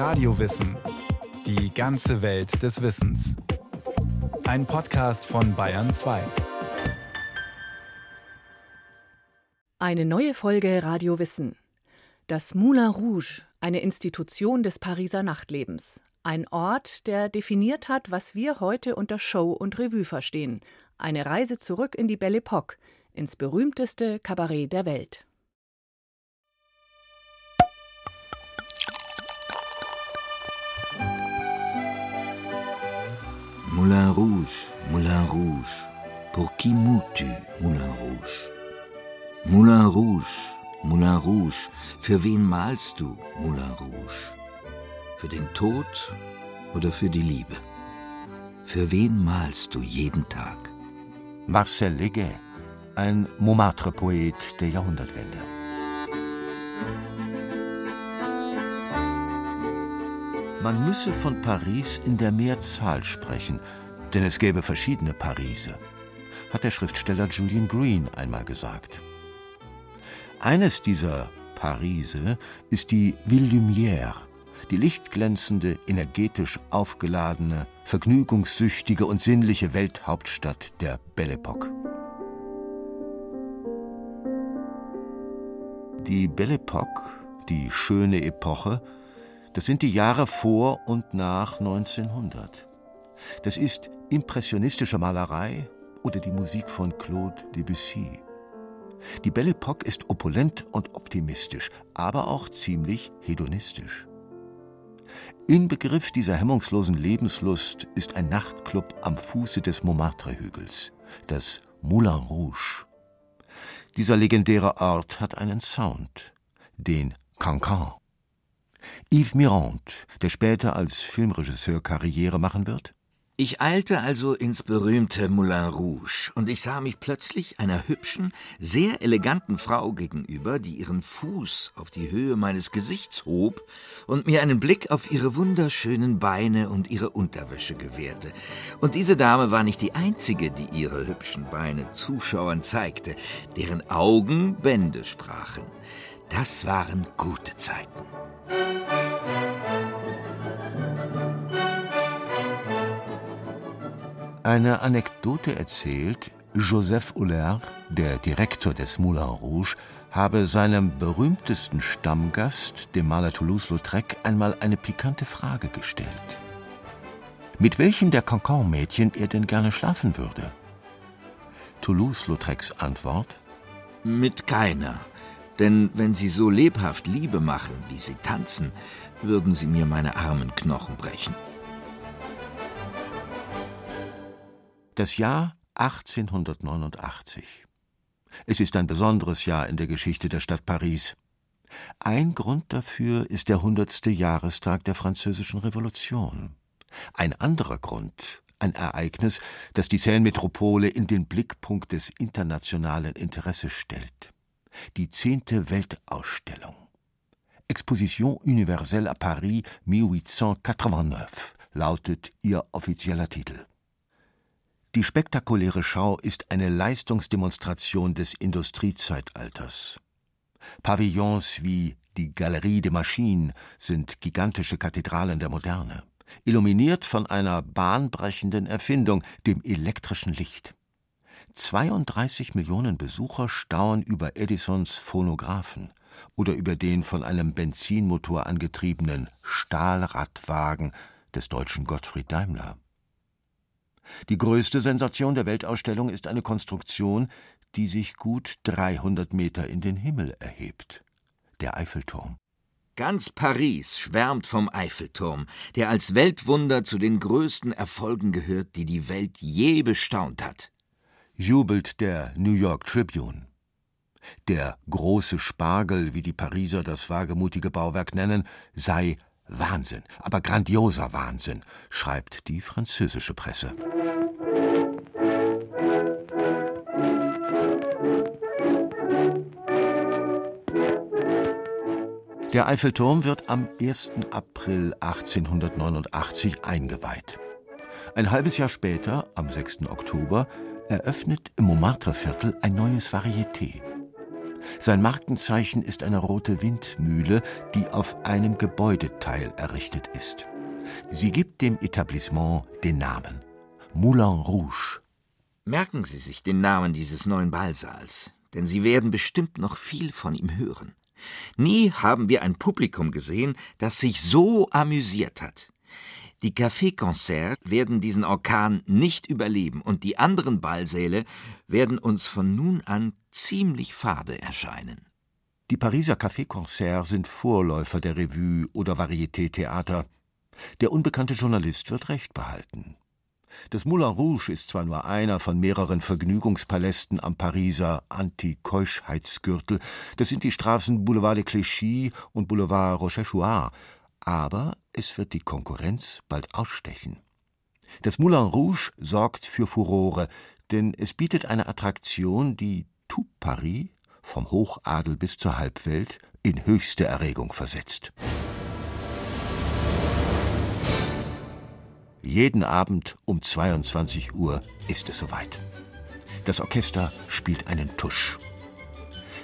Radiowissen. Die ganze Welt des Wissens. Ein Podcast von Bayern 2. Eine neue Folge Radiowissen. Das Moulin Rouge, eine Institution des Pariser Nachtlebens. Ein Ort, der definiert hat, was wir heute unter Show und Revue verstehen. Eine Reise zurück in die Belle Époque, ins berühmteste Kabarett der Welt. Moulin Rouge, Moulin Rouge, pour qui mous-tu, Moulin Rouge? Moulin Rouge, Moulin Rouge, für wen malst du, Moulin Rouge? Für den Tod oder für die Liebe? Für wen malst du jeden Tag? Marcel Leguet, ein Montmartre-Poet der Jahrhundertwende. Man müsse von Paris in der Mehrzahl sprechen, denn es gäbe verschiedene Parise, hat der Schriftsteller Julian Green einmal gesagt. Eines dieser Parise ist die Ville Lumière, die lichtglänzende, energetisch aufgeladene, vergnügungssüchtige und sinnliche Welthauptstadt der Belle Époque. Die Belle Époque, die schöne Epoche, das sind die Jahre vor und nach 1900. Das ist impressionistische Malerei oder die Musik von Claude Debussy. Die Belle Époque ist opulent und optimistisch, aber auch ziemlich hedonistisch. Inbegriff dieser hemmungslosen Lebenslust ist ein Nachtclub am Fuße des Montmartre-Hügels, das Moulin Rouge. Dieser legendäre Ort hat einen Sound, den Cancan. Yves Mirand, der später als Filmregisseur Karriere machen wird? Ich eilte also ins berühmte Moulin Rouge und ich sah mich plötzlich einer hübschen, sehr eleganten Frau gegenüber, die ihren Fuß auf die Höhe meines Gesichts hob und mir einen Blick auf ihre wunderschönen Beine und ihre Unterwäsche gewährte. Und diese Dame war nicht die einzige, die ihre hübschen Beine Zuschauern zeigte, deren Augen Bände sprachen. Das waren gute Zeiten. Eine Anekdote erzählt, Joseph Huller, der Direktor des Moulin Rouge, habe seinem berühmtesten Stammgast, dem Maler Toulouse-Lautrec, einmal eine pikante Frage gestellt. Mit welchem der Cancan-Mädchen er denn gerne schlafen würde? Toulouse-Lautrecs Antwort? Mit keiner. Denn wenn sie so lebhaft Liebe machen, wie sie tanzen, würden sie mir meine armen Knochen brechen. Das Jahr 1889. Es ist ein besonderes Jahr in der Geschichte der Stadt Paris. Ein Grund dafür ist der hundertste Jahrestag der Französischen Revolution. Ein anderer Grund, ein Ereignis, das die Seine-Metropole in den Blickpunkt des internationalen Interesses stellt. Die zehnte Weltausstellung. Exposition universelle à Paris 1889 lautet ihr offizieller Titel. Die spektakuläre Schau ist eine Leistungsdemonstration des Industriezeitalters. Pavillons wie die Galerie des Machines sind gigantische Kathedralen der Moderne, illuminiert von einer bahnbrechenden Erfindung, dem elektrischen Licht. 32 Millionen Besucher stauern über Edisons Phonographen oder über den von einem Benzinmotor angetriebenen Stahlradwagen des deutschen Gottfried Daimler. Die größte Sensation der Weltausstellung ist eine Konstruktion, die sich gut 300 Meter in den Himmel erhebt. Der Eiffelturm. Ganz Paris schwärmt vom Eiffelturm, der als Weltwunder zu den größten Erfolgen gehört, die die Welt je bestaunt hat. Jubelt der New York Tribune. Der große Spargel, wie die Pariser das wagemutige Bauwerk nennen, sei Wahnsinn, aber grandioser Wahnsinn, schreibt die französische Presse. Der Eiffelturm wird am 1. April 1889 eingeweiht. Ein halbes Jahr später, am 6. Oktober, eröffnet im Montmartre-Viertel ein neues Varieté. Sein Markenzeichen ist eine rote Windmühle, die auf einem Gebäudeteil errichtet ist. Sie gibt dem Etablissement den Namen Moulin Rouge. Merken Sie sich den Namen dieses neuen Ballsaals, denn Sie werden bestimmt noch viel von ihm hören. Nie haben wir ein Publikum gesehen, das sich so amüsiert hat. Die Café-Concerts werden diesen Orkan nicht überleben und die anderen Ballsäle werden uns von nun an ziemlich fade erscheinen. Die Pariser Café-Concerts sind Vorläufer der Revue oder Varieté-Theater. Der unbekannte Journalist wird Recht behalten. Das Moulin Rouge ist zwar nur einer von mehreren Vergnügungspalästen am Pariser Anti-Keuschheitsgürtel, das sind die Straßen Boulevard de Clichy und Boulevard Rochechouart, aber es wird die Konkurrenz bald ausstechen. Das Moulin Rouge sorgt für Furore, denn es bietet eine Attraktion, die tout Paris, vom Hochadel bis zur Halbwelt, in höchste Erregung versetzt. Jeden Abend um 22 Uhr ist es soweit. Das Orchester spielt einen Tusch.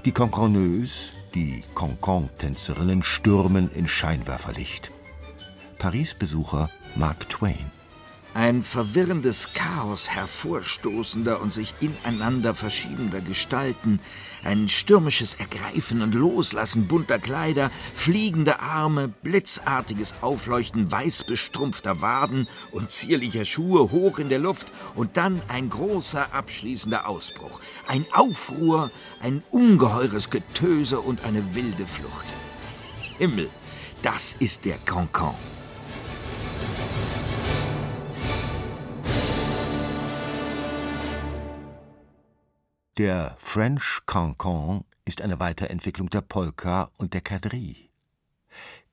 Die Concorneuse, die Concon-Tänzerinnen, stürmen in Scheinwerferlicht. Paris-Besucher Mark Twain. Ein verwirrendes Chaos hervorstoßender und sich ineinander verschiebender Gestalten, ein stürmisches Ergreifen und Loslassen bunter Kleider, fliegende Arme, blitzartiges Aufleuchten weißbestrumpfter Waden und zierlicher Schuhe hoch in der Luft und dann ein großer abschließender Ausbruch, ein Aufruhr, ein ungeheures Getöse und eine wilde Flucht. Himmel, das ist der Cancan. Der French Cancan ist eine Weiterentwicklung der Polka und der Quadrille.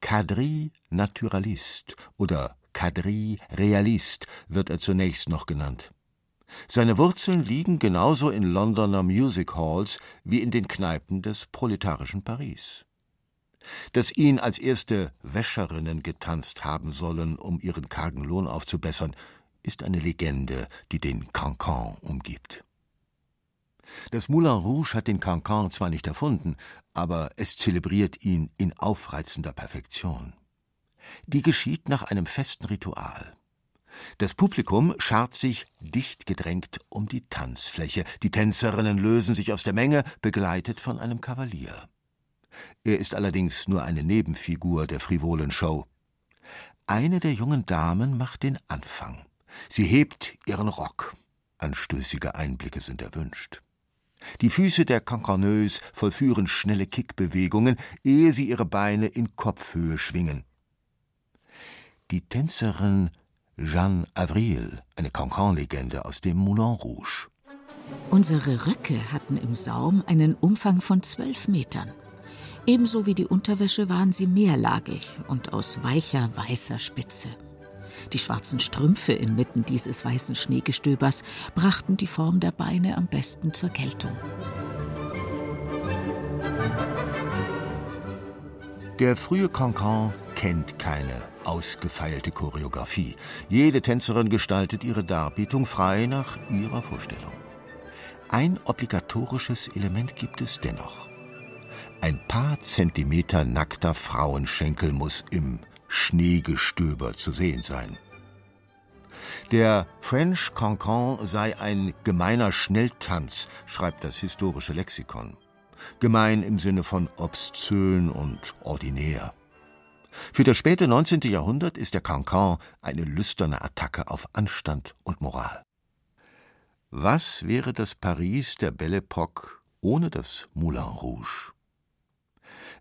Quadrille Naturaliste oder Quadrille Realiste wird er zunächst noch genannt. Seine Wurzeln liegen genauso in Londoner Music Halls wie in den Kneipen des proletarischen Paris. Dass ihn als erste Wäscherinnen getanzt haben sollen, um ihren kargen Lohn aufzubessern, ist eine Legende, die den Cancan umgibt. Das Moulin Rouge hat den Cancan zwar nicht erfunden, aber es zelebriert ihn in aufreizender Perfektion. Die geschieht nach einem festen Ritual. Das Publikum schart sich dicht gedrängt um die Tanzfläche. Die Tänzerinnen lösen sich aus der Menge, begleitet von einem Kavalier. Er ist allerdings nur eine Nebenfigur der frivolen Show. Eine der jungen Damen macht den Anfang. Sie hebt ihren Rock. Anstößige Einblicke sind erwünscht. Die Füße der Cancaneuse vollführen schnelle Kickbewegungen, ehe sie ihre Beine in Kopfhöhe schwingen. Die Tänzerin Jeanne Avril, eine Cancan-Legende aus dem Moulin Rouge. Unsere Röcke hatten im Saum einen Umfang von zwölf Metern. Ebenso wie die Unterwäsche waren sie mehrlagig und aus weicher, weißer Spitze. Die schwarzen Strümpfe inmitten dieses weißen Schneegestöbers brachten die Form der Beine am besten zur Geltung. Der frühe Cancan kennt keine ausgefeilte Choreografie. Jede Tänzerin gestaltet ihre Darbietung frei nach ihrer Vorstellung. Ein obligatorisches Element gibt es dennoch. Ein paar Zentimeter nackter Frauenschenkel muss im Schneegestöber zu sehen sein. Der French Cancan sei ein gemeiner Schnelltanz, schreibt das historische Lexikon. Gemein im Sinne von obszön und ordinär. Für das späte 19. Jahrhundert ist der Cancan eine lüsterne Attacke auf Anstand und Moral. Was wäre das Paris der Belle Époque ohne das Moulin Rouge?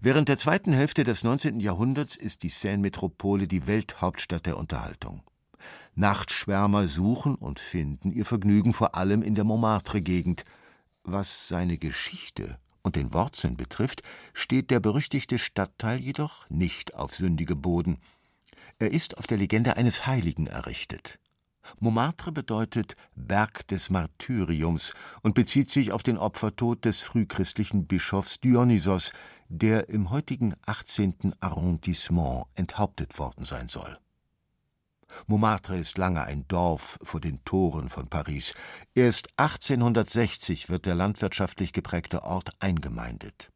Während der zweiten Hälfte des 19. Jahrhunderts ist die Seine-Metropole die Welthauptstadt der Unterhaltung. Nachtschwärmer suchen und finden ihr Vergnügen vor allem in der Montmartre-Gegend. Was seine Geschichte und den Wortsinn betrifft, steht der berüchtigte Stadtteil jedoch nicht auf sündigem Boden. Er ist auf der Legende eines Heiligen errichtet. Montmartre bedeutet Berg des Martyriums und bezieht sich auf den Opfertod des frühchristlichen Bischofs Dionysos, der im heutigen 18. Arrondissement enthauptet worden sein soll. Montmartre ist lange ein Dorf vor den Toren von Paris. Erst 1860 wird der landwirtschaftlich geprägte Ort eingemeindet.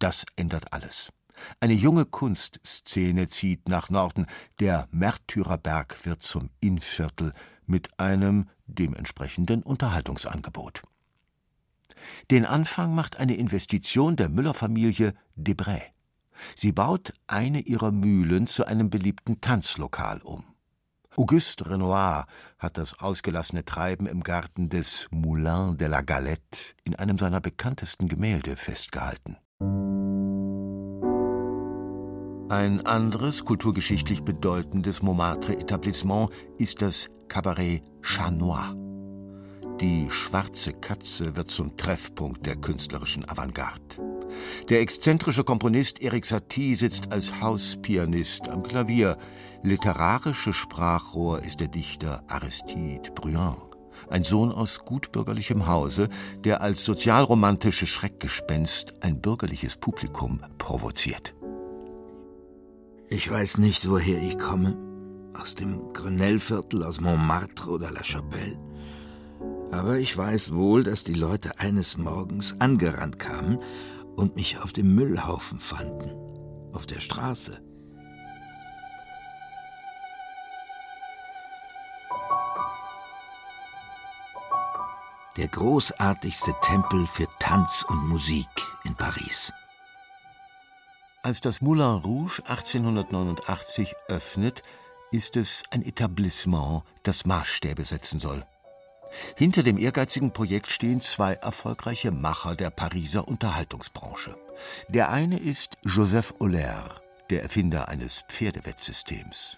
Das ändert alles. Eine junge Kunstszene zieht nach Norden. Der Märtyrerberg wird zum Innviertel mit einem dementsprechenden Unterhaltungsangebot. Den Anfang macht eine Investition der Müller-Familie Debray. Sie baut eine ihrer Mühlen zu einem beliebten Tanzlokal um. Auguste Renoir hat das ausgelassene Treiben im Garten des Moulin de la Galette in einem seiner bekanntesten Gemälde festgehalten. Ein anderes kulturgeschichtlich bedeutendes Montmartre-Etablissement ist das Cabaret Chat Noir. Die schwarze Katze wird zum Treffpunkt der künstlerischen Avantgarde. Der exzentrische Komponist Erik Satie sitzt als Hauspianist am Klavier. Literarische Sprachrohr ist der Dichter Aristide Bruand, ein Sohn aus gutbürgerlichem Hause, der als sozialromantische Schreckgespenst ein bürgerliches Publikum provoziert. Ich weiß nicht, woher ich komme. Aus dem Grenellviertel, aus Montmartre oder La Chapelle. Aber ich weiß wohl, dass die Leute eines Morgens angerannt kamen und mich auf dem Müllhaufen fanden, auf der Straße. Der großartigste Tempel für Tanz und Musik in Paris. Als das Moulin Rouge 1889 öffnet, ist es ein Etablissement, das Maßstäbe setzen soll. Hinter dem ehrgeizigen Projekt stehen zwei erfolgreiche Macher der Pariser Unterhaltungsbranche. Der eine ist Joseph Euler, der Erfinder eines Pferdewettsystems.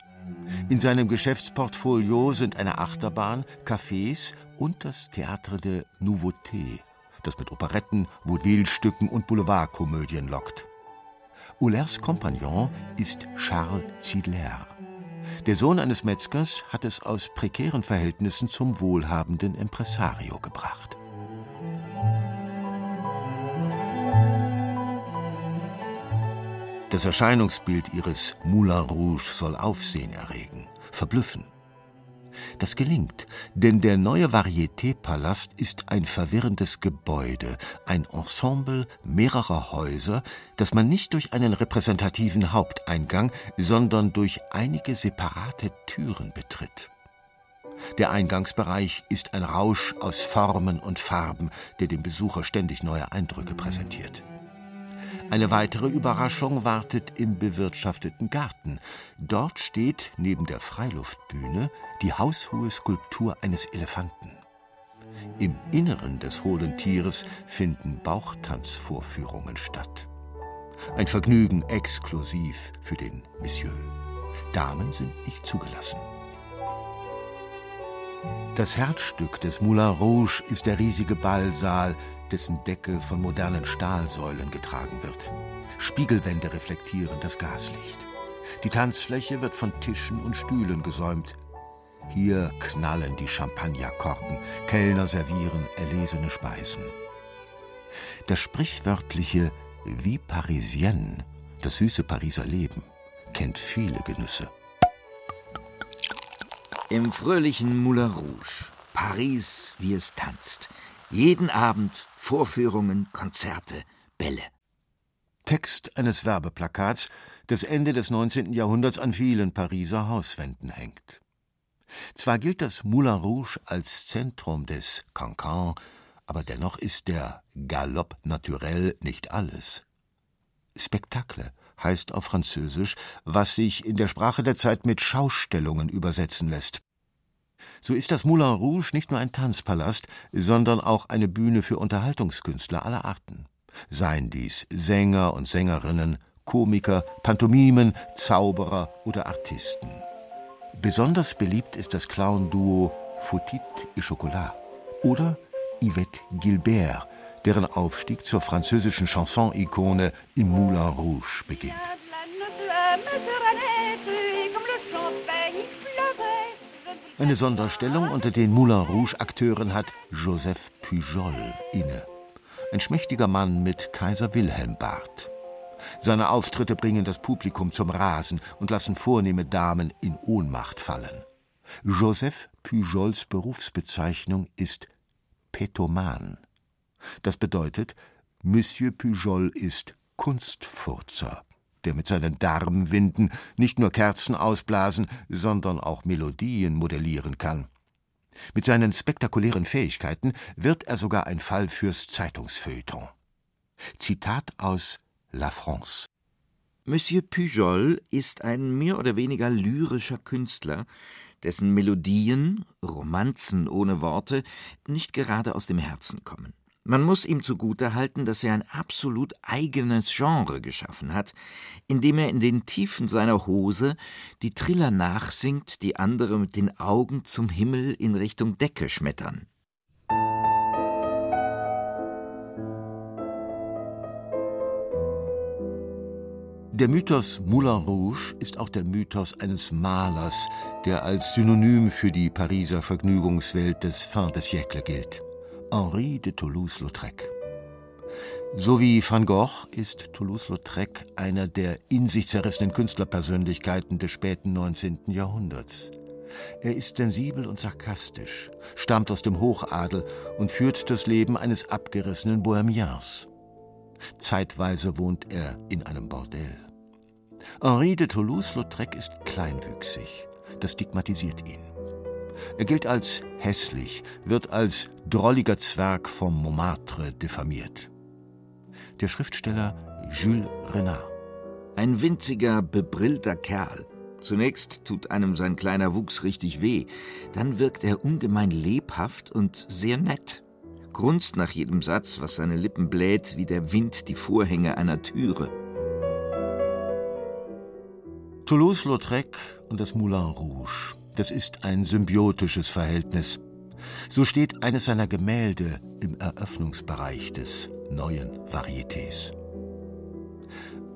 In seinem Geschäftsportfolio sind eine Achterbahn, Cafés und das Théâtre de Nouveauté, das mit Operetten, Vaudeville-Stücken und Boulevardkomödien lockt. Eulers Kompagnon ist Charles Ziedler. Der Sohn eines Metzgers hat es aus prekären Verhältnissen zum wohlhabenden Impresario gebracht. Das Erscheinungsbild ihres Moulin Rouge soll Aufsehen erregen, verblüffen. Das gelingt, denn der neue Varieté-Palast ist ein verwirrendes Gebäude, ein Ensemble mehrerer Häuser, das man nicht durch einen repräsentativen Haupteingang, sondern durch einige separate Türen betritt. Der Eingangsbereich ist ein Rausch aus Formen und Farben, der dem Besucher ständig neue Eindrücke präsentiert. Eine weitere Überraschung wartet im bewirtschafteten Garten. Dort steht neben der Freiluftbühne die haushohe Skulptur eines Elefanten. Im Inneren des hohlen Tieres finden Bauchtanzvorführungen statt. Ein Vergnügen exklusiv für den Monsieur. Damen sind nicht zugelassen. Das Herzstück des Moulin Rouge ist der riesige Ballsaal, dessen Decke von modernen Stahlsäulen getragen wird. Spiegelwände reflektieren das Gaslicht. Die Tanzfläche wird von Tischen und Stühlen gesäumt. Hier knallen die Champagnerkorken, Kellner servieren erlesene Speisen. Das sprichwörtliche Wie Parisienne, das süße Pariser Leben, kennt viele Genüsse. Im fröhlichen Moulin Rouge, Paris, wie es tanzt. Jeden Abend Vorführungen, Konzerte, Bälle. Text eines Werbeplakats, das Ende des 19. Jahrhunderts an vielen Pariser Hauswänden hängt. Zwar gilt das Moulin Rouge als Zentrum des Cancan, aber dennoch ist der Galopp naturel nicht alles. Spektakle heißt auf Französisch, was sich in der Sprache der Zeit mit Schaustellungen übersetzen lässt. So ist das Moulin Rouge nicht nur ein Tanzpalast, sondern auch eine Bühne für Unterhaltungskünstler aller Arten. Seien dies Sänger und Sängerinnen, Komiker, Pantomimen, Zauberer oder Artisten. Besonders beliebt ist das Clown-Duo Foutit et Chocolat oder Yvette Gilbert, deren Aufstieg zur französischen Chanson-Ikone im Moulin Rouge beginnt. Eine Sonderstellung unter den Moulin Rouge-Akteuren hat Joseph Pujol inne. Ein schmächtiger Mann mit Kaiser Wilhelm Bart. Seine Auftritte bringen das Publikum zum Rasen und lassen vornehme Damen in Ohnmacht fallen. Joseph Pujols Berufsbezeichnung ist Petoman. Das bedeutet, Monsieur Pujol ist Kunstfurzer, der mit seinen Darmwinden nicht nur Kerzen ausblasen, sondern auch Melodien modellieren kann. Mit seinen spektakulären Fähigkeiten wird er sogar ein Fall fürs Zeitungsfeuilleton. Zitat aus La France. Monsieur Pujol ist ein mehr oder weniger lyrischer Künstler, dessen Melodien, Romanzen ohne Worte, nicht gerade aus dem Herzen kommen. Man muss ihm zugute halten, dass er ein absolut eigenes Genre geschaffen hat, indem er in den Tiefen seiner Hose die Triller nachsingt, die andere mit den Augen zum Himmel in Richtung Decke schmettern. Der Mythos Moulin Rouge ist auch der Mythos eines Malers, der als Synonym für die Pariser Vergnügungswelt des Fin de siècle gilt. Henri de Toulouse-Lautrec. So wie Van Gogh ist Toulouse-Lautrec einer der in sich zerrissenen Künstlerpersönlichkeiten des späten 19. Jahrhunderts. Er ist sensibel und sarkastisch, stammt aus dem Hochadel und führt das Leben eines abgerissenen Bohemians. Zeitweise wohnt er in einem Bordell. Henri de Toulouse-Lautrec ist kleinwüchsig. Das stigmatisiert ihn. Er gilt als hässlich, wird als drolliger Zwerg vom Montmartre diffamiert. Der Schriftsteller Jules Renard. Ein winziger, bebrillter Kerl. Zunächst tut einem sein kleiner Wuchs richtig weh, dann wirkt er ungemein lebhaft und sehr nett. Grunzt nach jedem Satz, was seine Lippen bläht, wie der Wind die Vorhänge einer Türe. Toulouse-Lautrec und das Moulin Rouge. Das ist ein symbiotisches Verhältnis. So steht eines seiner Gemälde im Eröffnungsbereich des neuen Varietés.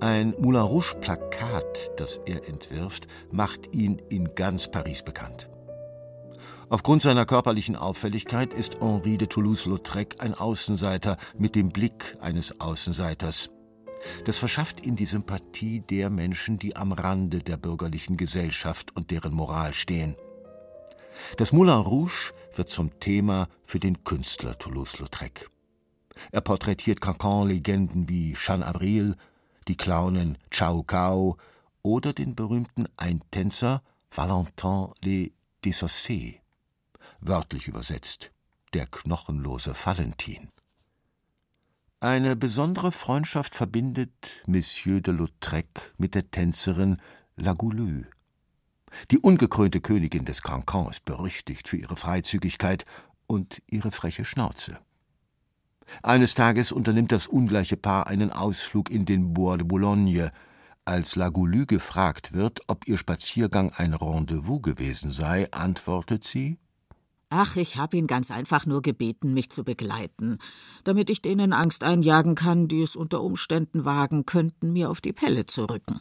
Ein Moulin Rouge-Plakat, das er entwirft, macht ihn in ganz Paris bekannt. Aufgrund seiner körperlichen Auffälligkeit ist Henri de Toulouse-Lautrec ein Außenseiter mit dem Blick eines Außenseiters. Das verschafft ihm die Sympathie der Menschen, die am Rande der bürgerlichen Gesellschaft und deren Moral stehen. Das Moulin Rouge wird zum Thema für den Künstler Toulouse-Lautrec. Er porträtiert Cancan-Legenden wie Jeanne Avril, die Clownen Chao Cao oder den berühmten Eintänzer Valentin Le Dessaussé, wörtlich übersetzt der knochenlose Valentin. Eine besondere Freundschaft verbindet Monsieur de Lautrec mit der Tänzerin La Goulue. Die ungekrönte Königin des Cancan ist berüchtigt für ihre Freizügigkeit und ihre freche Schnauze. Eines Tages unternimmt das ungleiche Paar einen Ausflug in den Bois de Boulogne. Als La Goulue gefragt wird, ob ihr Spaziergang ein Rendezvous gewesen sei, antwortet sie Ach, ich habe ihn ganz einfach nur gebeten, mich zu begleiten, damit ich denen Angst einjagen kann, die es unter Umständen wagen könnten, mir auf die Pelle zu rücken.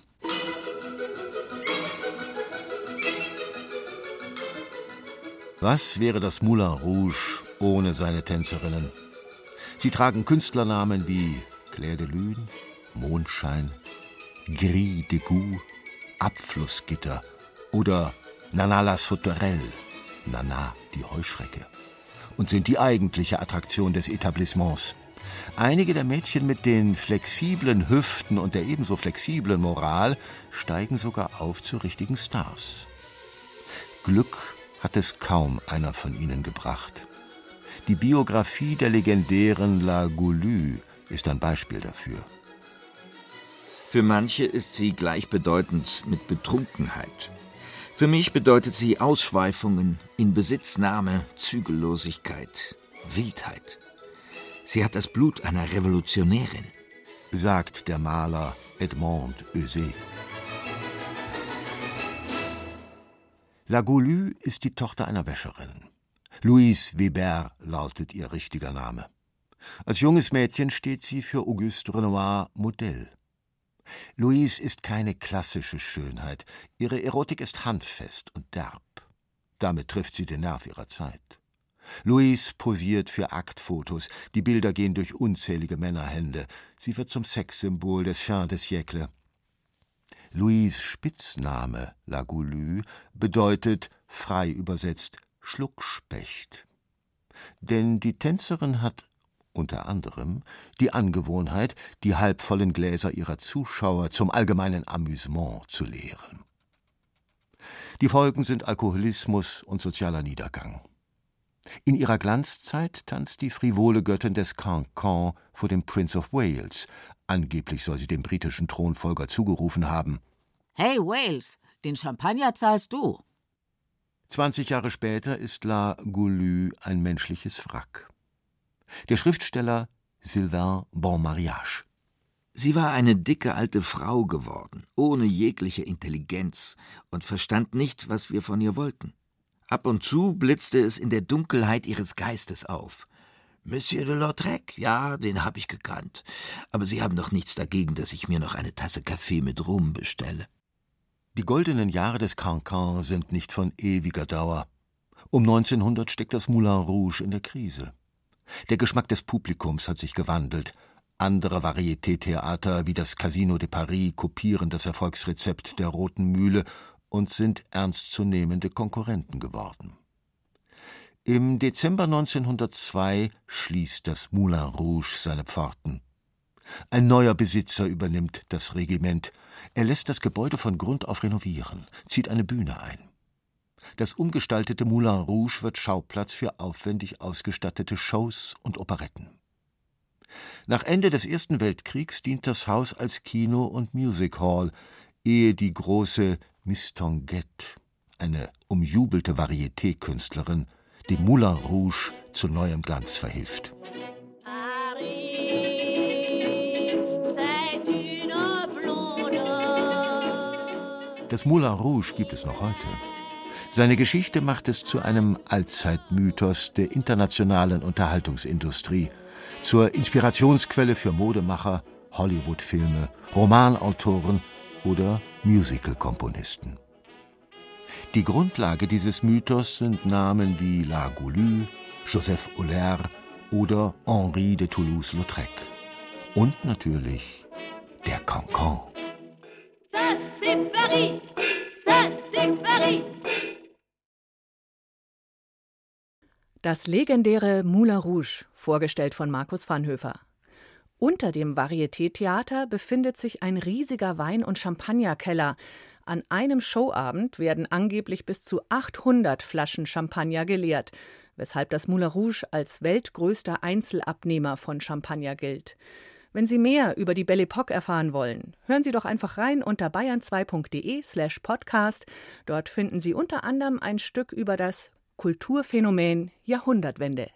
Was wäre das Moulin Rouge ohne seine Tänzerinnen? Sie tragen Künstlernamen wie Claire de Lune, Mondschein, Gris de Goût, Abflussgitter oder Nana la Sauterelle. Nana, die Heuschrecke, und sind die eigentliche Attraktion des Etablissements. Einige der Mädchen mit den flexiblen Hüften und der ebenso flexiblen Moral steigen sogar auf zu richtigen Stars. Glück hat es kaum einer von ihnen gebracht. Die Biografie der legendären La Goulue ist ein Beispiel dafür. Für manche ist sie gleichbedeutend mit Betrunkenheit. Für mich bedeutet sie Ausschweifungen, Inbesitznahme, Zügellosigkeit, Wildheit. Sie hat das Blut einer Revolutionärin, sagt der Maler Edmond Eusé. La Goulue ist die Tochter einer Wäscherin. Louise Weber lautet ihr richtiger Name. Als junges Mädchen steht sie für Auguste Renoir Modell. Louise ist keine klassische Schönheit. Ihre Erotik ist handfest und derb. Damit trifft sie den Nerv ihrer Zeit. Louise posiert für Aktfotos. Die Bilder gehen durch unzählige Männerhände. Sie wird zum Sexsymbol des Fin de siècle. Louise Spitzname La Goulue bedeutet, frei übersetzt, Schluckspecht. Denn die Tänzerin hat unter anderem die Angewohnheit, die halbvollen Gläser ihrer Zuschauer zum allgemeinen Amüsement zu leeren. Die Folgen sind Alkoholismus und sozialer Niedergang. In ihrer Glanzzeit tanzt die frivole Göttin des Cancan vor dem Prince of Wales. Angeblich soll sie dem britischen Thronfolger zugerufen haben: Hey Wales, den Champagner zahlst du. 20 Jahre später ist La Goulue ein menschliches Wrack. Der Schriftsteller Sylvain Bonmariage. Sie war eine dicke alte Frau geworden, ohne jegliche Intelligenz und verstand nicht, was wir von ihr wollten. Ab und zu blitzte es in der Dunkelheit ihres Geistes auf. Monsieur de Lautrec, ja, den hab ich gekannt. Aber Sie haben doch nichts dagegen, dass ich mir noch eine Tasse Kaffee mit Rum bestelle. Die goldenen Jahre des Cancan sind nicht von ewiger Dauer. Um 1900 steckt das Moulin Rouge in der Krise. Der Geschmack des Publikums hat sich gewandelt. Andere Varieté-Theater wie das Casino de Paris kopieren das Erfolgsrezept der Roten Mühle und sind ernstzunehmende Konkurrenten geworden. Im Dezember 1902 schließt das Moulin Rouge seine Pforten. Ein neuer Besitzer übernimmt das Regiment. Er lässt das Gebäude von Grund auf renovieren, zieht eine Bühne ein. Das umgestaltete Moulin Rouge wird Schauplatz für aufwendig ausgestattete Shows und Operetten. Nach Ende des Ersten Weltkriegs dient das Haus als Kino und Music Hall, ehe die große Miss Tonguette, eine umjubelte Varieté-Künstlerin, dem Moulin Rouge zu neuem Glanz verhilft. Das Moulin Rouge gibt es noch heute. Seine Geschichte macht es zu einem Allzeitmythos der internationalen Unterhaltungsindustrie, zur Inspirationsquelle für Modemacher, Hollywood-Filme, Romanautoren oder Musical-Komponisten. Die Grundlage dieses Mythos sind Namen wie La Goulue, Joseph Euler oder Henri de Toulouse-Lautrec. Und natürlich der Cancan. Ça, c'est Paris! Ça, c'est Paris! Das legendäre Moulin Rouge, vorgestellt von Markus Vanhöfer. Unter dem Varieté-Theater befindet sich ein riesiger Wein- und Champagnerkeller. An einem Showabend werden angeblich bis zu 800 Flaschen Champagner geleert, weshalb das Moulin Rouge als weltgrößter Einzelabnehmer von Champagner gilt. Wenn Sie mehr über die Belle Epoque erfahren wollen, hören Sie doch einfach rein unter bayern2.de slash podcast. Dort finden Sie unter anderem ein Stück über das Kulturphänomen Jahrhundertwende.